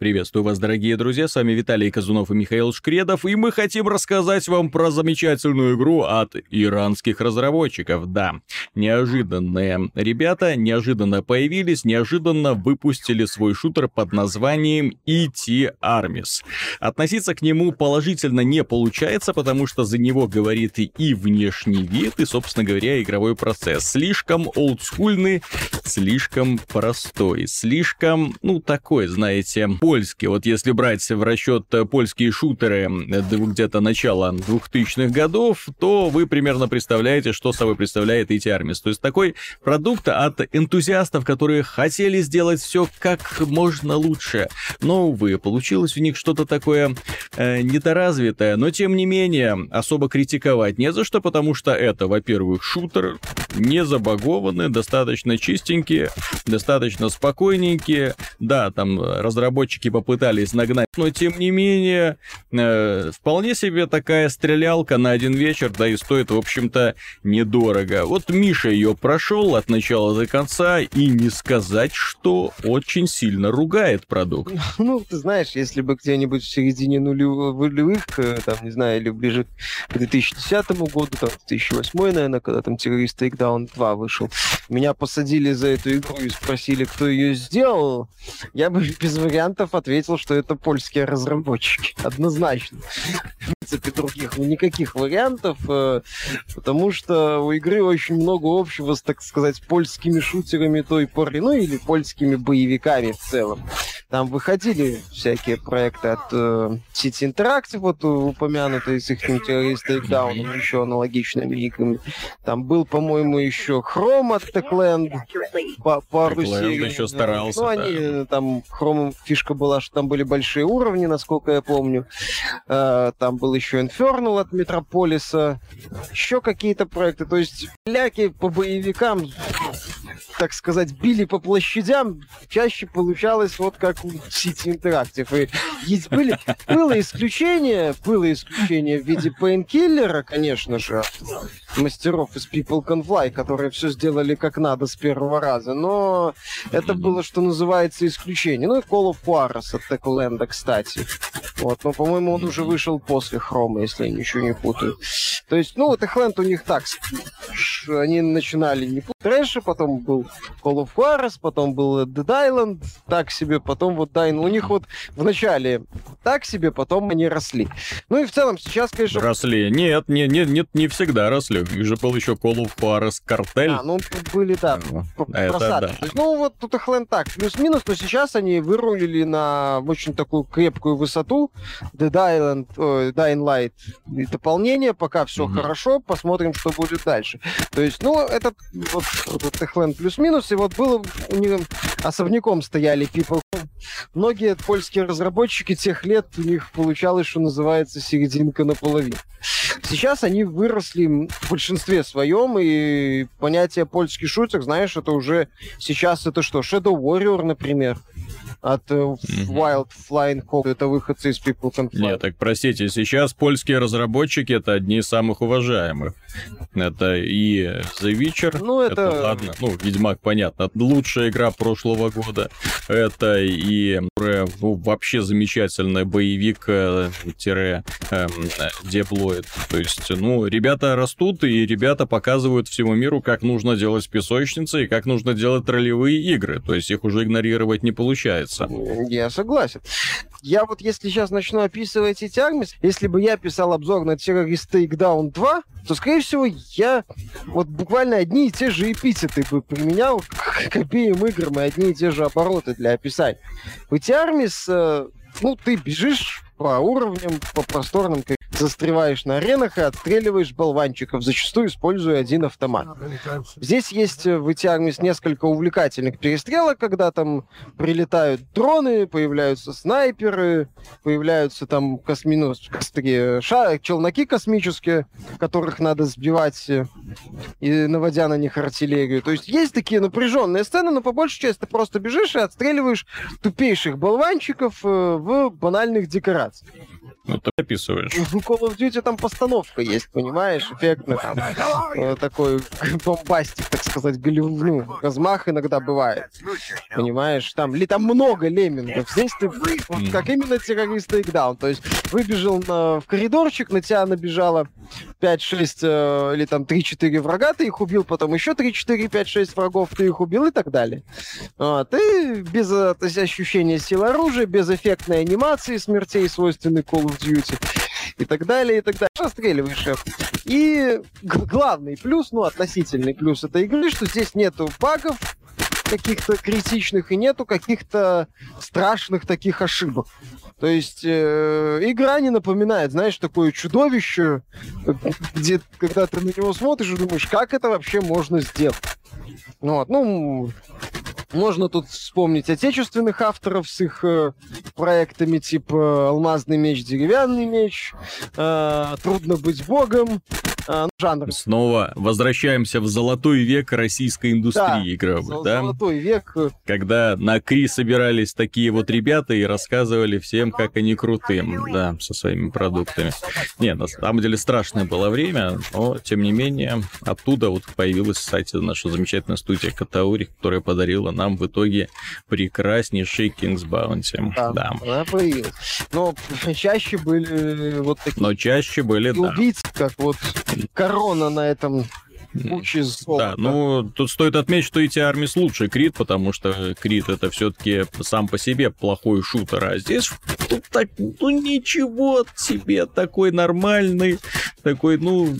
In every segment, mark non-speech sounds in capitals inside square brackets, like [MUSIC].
Приветствую вас, дорогие друзья, с вами Виталий Казунов и Михаил Шкредов, и мы хотим рассказать вам про замечательную игру от иранских разработчиков. Да, неожиданные ребята неожиданно появились, неожиданно выпустили свой шутер под названием E.T. Armies. Относиться к нему положительно не получается, потому что за него говорит и внешний вид, и, собственно говоря, игровой процесс. Слишком олдскульный, слишком простой, слишком, ну, такой, знаете, польский. Вот если брать в расчет э, польские шутеры э, где-то начала 2000-х годов, то вы примерно представляете, что собой представляет эти армии. То есть такой продукт от энтузиастов, которые хотели сделать все как можно лучше. Но, увы, получилось у них что-то такое э, недоразвитое. Но, тем не менее, особо критиковать не за что, потому что это, во-первых, шутер, не забагованный, достаточно чистенький, достаточно спокойненький. Да, там разработчики разработчики попытались нагнать, но тем не менее, э, вполне себе такая стрелялка на один вечер, да и стоит, в общем-то, недорого. Вот Миша ее прошел от начала до конца, и не сказать, что очень сильно ругает продукт. [LAUGHS] Ну, ты знаешь, если бы где-нибудь в середине нулевых, там, не знаю, или ближе к 2010 году, там, 2008, наверное, когда там террорист Takedown 2 вышел, меня посадили за эту игру и спросили, кто ее сделал, я бы [LAUGHS] без вариантов Филатов ответил, что это польские разработчики. Однозначно. В принципе, других никаких вариантов, э, потому что у игры очень много общего с, так сказать, польскими шутерами той поры, ну или польскими боевиками в целом. Там выходили всякие проекты от э, City Interactive, вот упомянутые с их Takedown, еще аналогичными играми. Там был, по-моему, еще Chrome от Techland. По пару серий. еще старался. Ну, они да. там Chrome фишка фишка была, что там были большие уровни, насколько я помню. Э, там был еще Infernal от Метрополиса, еще какие-то проекты. То есть ляки по боевикам так сказать, били по площадям, чаще получалось вот как у City Interactive. И есть были, было исключение, было исключение в виде Painkiller, конечно же, мастеров из People Can Fly, которые все сделали как надо с первого раза, но это было, что называется, исключение. Ну и Call of Juarez от Techland, кстати. Вот, но, по-моему, он уже вышел после Хрома, если я ничего не путаю. То есть, ну, Techland у них так, они начинали не трэша, потом был Call of Juarez, потом был Dead Island, так себе, потом вот Dying. У них вот в начале так себе, потом они росли. Ну и в целом сейчас, конечно... Росли. Нет, не, не, нет, не всегда росли. Их же был еще Call of Juarez Картель. А, ну были, да, ну, это да. есть, ну вот тут Эхлен так, плюс-минус, но сейчас они вырулили на очень такую крепкую высоту. Dead Island, э, Dying Light и дополнение, пока все mm-hmm. хорошо, посмотрим, что будет дальше. То есть, ну, этот вот, вот Эхлен плюс-минус, и вот было у них особняком стояли People. Многие польские разработчики тех лет, у них получалось, что называется, серединка наполовину. Сейчас они выросли в большинстве своем, и понятие польский шутер, знаешь, это уже сейчас это что? Shadow Warrior, например от mm-hmm. Wild Flying Hawk. Это выходцы из People Can Fly. Нет, так простите, сейчас польские разработчики это одни из самых уважаемых. Это и The Witcher. Ну, это... это ладно. Ну, Ведьмак, понятно. Лучшая игра прошлого года. Это и ну, вообще замечательный боевик э, эм. То есть, ну, ребята растут, и ребята показывают всему миру, как нужно делать песочницы и как нужно делать ролевые игры. То есть их уже игнорировать не получается нравится. Я согласен. Я вот если сейчас начну описывать эти армис, если бы я писал обзор на Terrorist Takedown 2, то, скорее всего, я вот буквально одни и те же эпитеты бы применял к обеим играм и одни и те же обороты для описания. В эти армис, э, ну, ты бежишь по уровням, по просторным застреваешь на аренах и отстреливаешь болванчиков, зачастую используя один автомат. Здесь есть в эти армии несколько увлекательных перестрелок, когда там прилетают дроны, появляются снайперы, появляются там космину... ша... челноки космические, которых надо сбивать э, и наводя на них артиллерию. То есть есть такие напряженные сцены, но по большей части ты просто бежишь и отстреливаешь тупейших болванчиков э, в банальных декорациях. Ну, ты описываешь. В Call of Duty там постановка есть, понимаешь? Эффектно там. э, такой [LAUGHS] бомбастик, так сказать, голев- ну, размах иногда бывает. Понимаешь? Там, ли там много леммингов. Здесь ты вот как именно террорист тейкдаун. То есть выбежал на- в коридорчик, на тебя набежало 5-6 э, или там 3-4 врага, ты их убил, потом еще 3-4, 5-6 врагов, ты их убил и так далее. А, ты без э, ощущения силы оружия, без эффектной анимации смертей, свойственной Call of Duty и так далее, и так далее. Расстреливаешь их. И главный плюс, ну, относительный плюс этой игры, что здесь нету багов каких-то критичных и нету каких-то страшных таких ошибок. То есть э, игра не напоминает, знаешь, такое чудовище, где когда ты на него смотришь и думаешь, как это вообще можно сделать. Вот, ну, можно тут вспомнить отечественных авторов с их э, проектами типа «Алмазный меч», «Деревянный меч», э, «Трудно быть богом», э, жанр Снова возвращаемся в золотой век российской индустрии игровой, зол- да? «Золотой век». э, Когда на Кри собирались такие вот ребята и рассказывали всем, как они крутым, да, со своими продуктами. Не, на самом деле страшное было время, но, тем не менее, оттуда вот появилась, кстати, наша замечательная студия Катаури, которая подарила нам в итоге прекраснейший King's Bounty. Да, Да. она появилась. Но чаще были вот такие Но чаще были, да. убийцы, как вот корона на этом куче золота. Да, ну, тут стоит отметить, что эти армис лучше Крит, потому что Крит это все-таки сам по себе плохой шутер, а здесь тут так, ну, ничего себе, такой нормальный, такой, ну,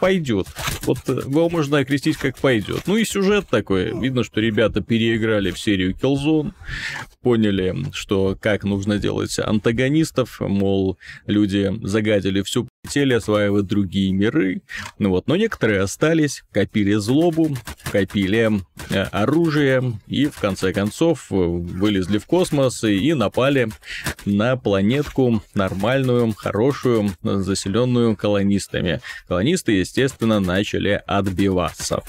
пойдет. Вот э, его можно окрестить как пойдет. Ну и сюжет такой. Видно, что ребята переиграли в серию Killzone, поняли, что как нужно делать антагонистов, мол, люди загадили всю хотели осваивать другие миры, ну вот, но некоторые остались, копили злобу, копили э, оружие и в конце концов э, вылезли в космос и, и напали на планетку нормальную, хорошую, заселенную колонистами. Колонисты, естественно, начали отбиваться.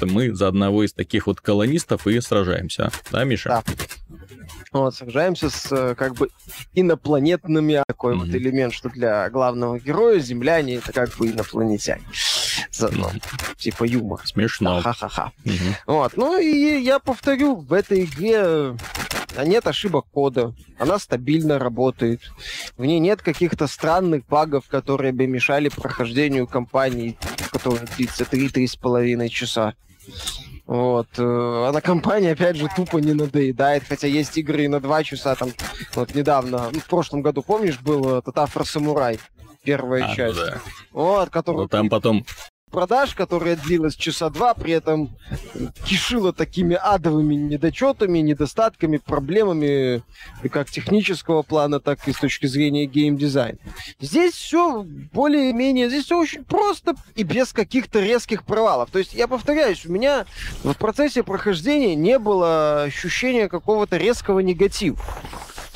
Мы за одного из таких вот колонистов и сражаемся. Да, Миша? Да. Вот, сражаемся с э, как бы инопланетными, такой вот Мгм. элемент, что для главного героя земляне это как бы инопланетяне. Заодно, типа юмор. Смешно. Ха-ха-ха. Мгм. Вот, ну и я повторю, в этой игре э, нет ошибок кода, она стабильно работает, в ней нет каких-то странных багов, которые бы мешали прохождению кампании, которая длится 3-3,5 часа. Вот. э, А на кампании, опять же, тупо не надоедает, хотя есть игры и на 2 часа, там, вот недавно, ну, в прошлом году, помнишь, был э, Татафор Самурай, первая А, ну часть. да. Вот, который Но там потом продаж, которая длилась часа два, при этом кишила такими адовыми недочетами, недостатками, проблемами как технического плана, так и с точки зрения геймдизайна. Здесь все более-менее, здесь все очень просто и без каких-то резких провалов. То есть, я повторяюсь, у меня в процессе прохождения не было ощущения какого-то резкого негатива.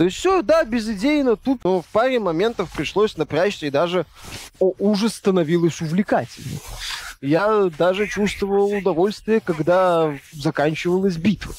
То есть все, да, безидейно, тут, но в паре моментов пришлось напрячься, и даже о, ужас становилось увлекательным. Я даже чувствовал удовольствие, когда заканчивалась битва.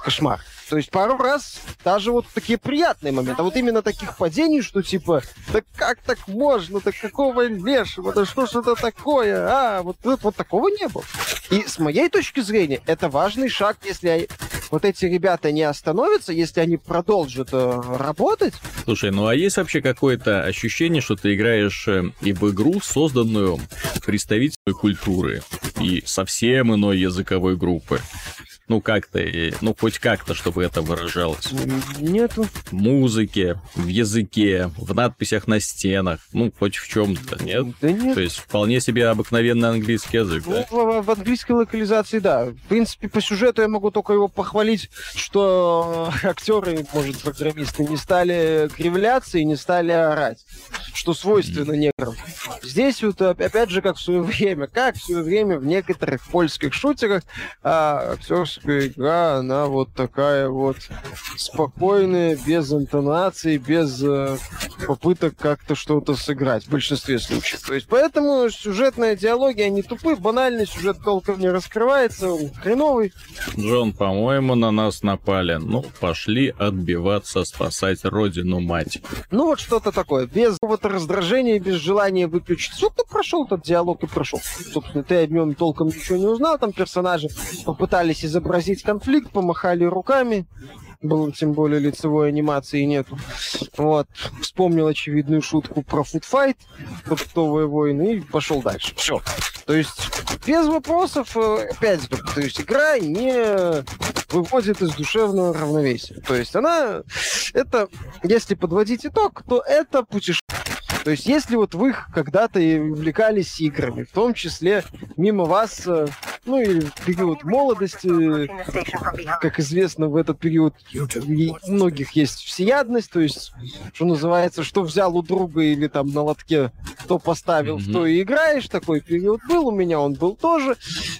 Кошмар. То есть пару раз даже вот такие приятные моменты. А вот именно таких падений, что типа, да как так можно, да какого лешего, да что это такое, а, вот, вот, вот такого не было. И с моей точки зрения, это важный шаг, если вот эти ребята не остановятся, если они продолжат э, работать, Слушай, ну а есть вообще какое-то ощущение, что ты играешь э, и в игру, созданную представителями культуры и совсем иной языковой группы? Ну как-то, э, ну хоть как-то, чтобы это выражалось. нету. В музыке, в языке, в надписях на стенах, ну хоть в чем-то, нет? Да нет. То есть вполне себе обыкновенный английский язык, Ну, да? в, в английской локализации, да. В принципе, по сюжету я могу только его похвалить, что [LAUGHS] актеры, может, программисты не стали кривляться и не стали орать, что свойственно неграм. Здесь вот, оп- опять же, как в свое время, как в свое время в некоторых польских шутерах, а, актерская игра, она вот такая вот спокойная, без интонаций, без э, попыток как-то что-то сыграть в большинстве случаев. То есть поэтому сюжетная диалогия, они тупые, банальный сюжет толком не раскрывается, он хреновый. Джон, по-моему, на нас напали. Ну, пошли отбиваться, спасать родину мать. Ну вот что-то такое, без какого-то раздражения, без желания выключить. Все, ты прошел этот диалог и прошел. Собственно, ты о нем толком ничего не узнал, там персонажи попытались изобразить конфликт, помахали руками, было тем более лицевой анимации нету. Вот. Вспомнил очевидную шутку про фудфайт, продуктовые войны и пошел дальше. Все. То есть без вопросов, э, опять же, то есть игра не выводит из душевного равновесия. То есть она, это, если подводить итог, то это путешествие то есть, если вот вы когда-то увлекались играми, в том числе мимо вас, э, ну или в период молодости, как известно, в этот период у многих есть всеядность, то есть, что называется, что взял у друга или там на лотке, кто поставил, mm-hmm. что и играешь, такой период был, у меня он был тоже.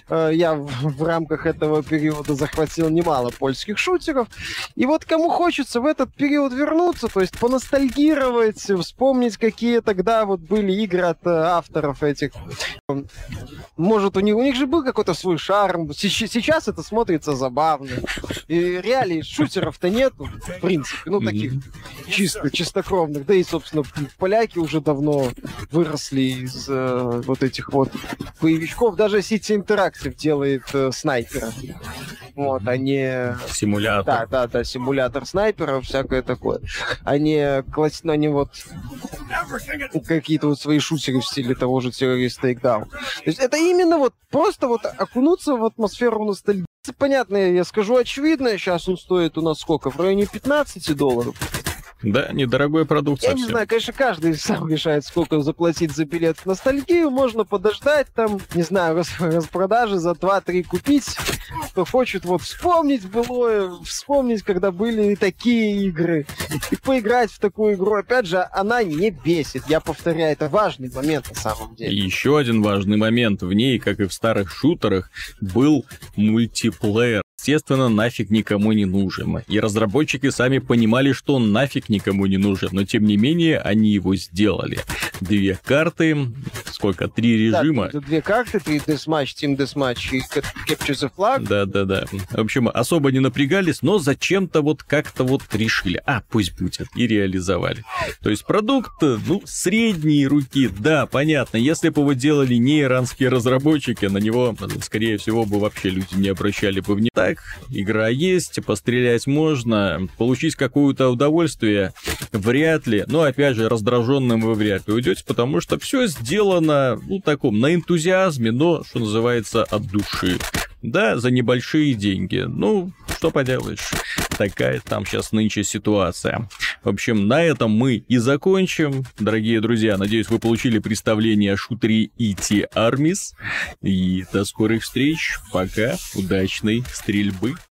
Э, я в, рамках этого периода захватил немало польских шутеров. И вот кому хочется в этот период вернуться, то есть поностальгировать, вспомнить, какие какие тогда вот были игры от э, авторов этих. Может, у них, у них же был какой-то свой шарм. Сейчас это смотрится забавно. И реалий шутеров-то нету, в принципе. Ну, таких чисто, чистокровных. Да и, собственно, поляки уже давно выросли из э, вот этих вот боевичков. Даже City Interactive делает э, снайпера. Вот, а не... Симулятор. Да, да, да, симулятор снайпера, всякое такое. А не, класс... а не вот какие-то вот свои шутеры в стиле того же Terrorist Takedown. То есть это именно вот просто вот окунуться в атмосферу ностальгии. Понятно, я скажу очевидно, сейчас он стоит у нас сколько? В районе 15 долларов. Да, недорогой продукт Я совсем. не знаю, конечно, каждый сам решает, сколько заплатить за билет ностальгию. Можно подождать там, не знаю, распродажи за 2-3 купить. Кто хочет вот вспомнить былое, вспомнить, когда были такие игры. И поиграть в такую игру. Опять же, она не бесит. Я повторяю, это важный момент на самом деле. И еще один важный момент. В ней, как и в старых шутерах, был мультиплеер естественно, нафиг никому не нужен. И разработчики сами понимали, что он нафиг никому не нужен, но тем не менее они его сделали. Две карты, сколько, три режима. Да, две карты, три Deathmatch, Team Deathmatch и Capture the Flag. Да-да-да. В общем, особо не напрягались, но зачем-то вот как-то вот решили, а, пусть будет, и реализовали. То есть продукт, ну, средней руки, да, понятно, если бы его делали не иранские разработчики, на него, скорее всего, бы вообще люди не обращали бы внимания так, игра есть, пострелять можно, получить какое-то удовольствие вряд ли. Но опять же, раздраженным вы вряд ли уйдете, потому что все сделано, ну, таком, на энтузиазме, но, что называется, от души. Да, за небольшие деньги. Ну, что поделаешь, такая там сейчас нынче ситуация. В общем, на этом мы и закончим. Дорогие друзья, надеюсь, вы получили представление о шутере E.T. Armies. И до скорых встреч. Пока. Удачной стрельбы.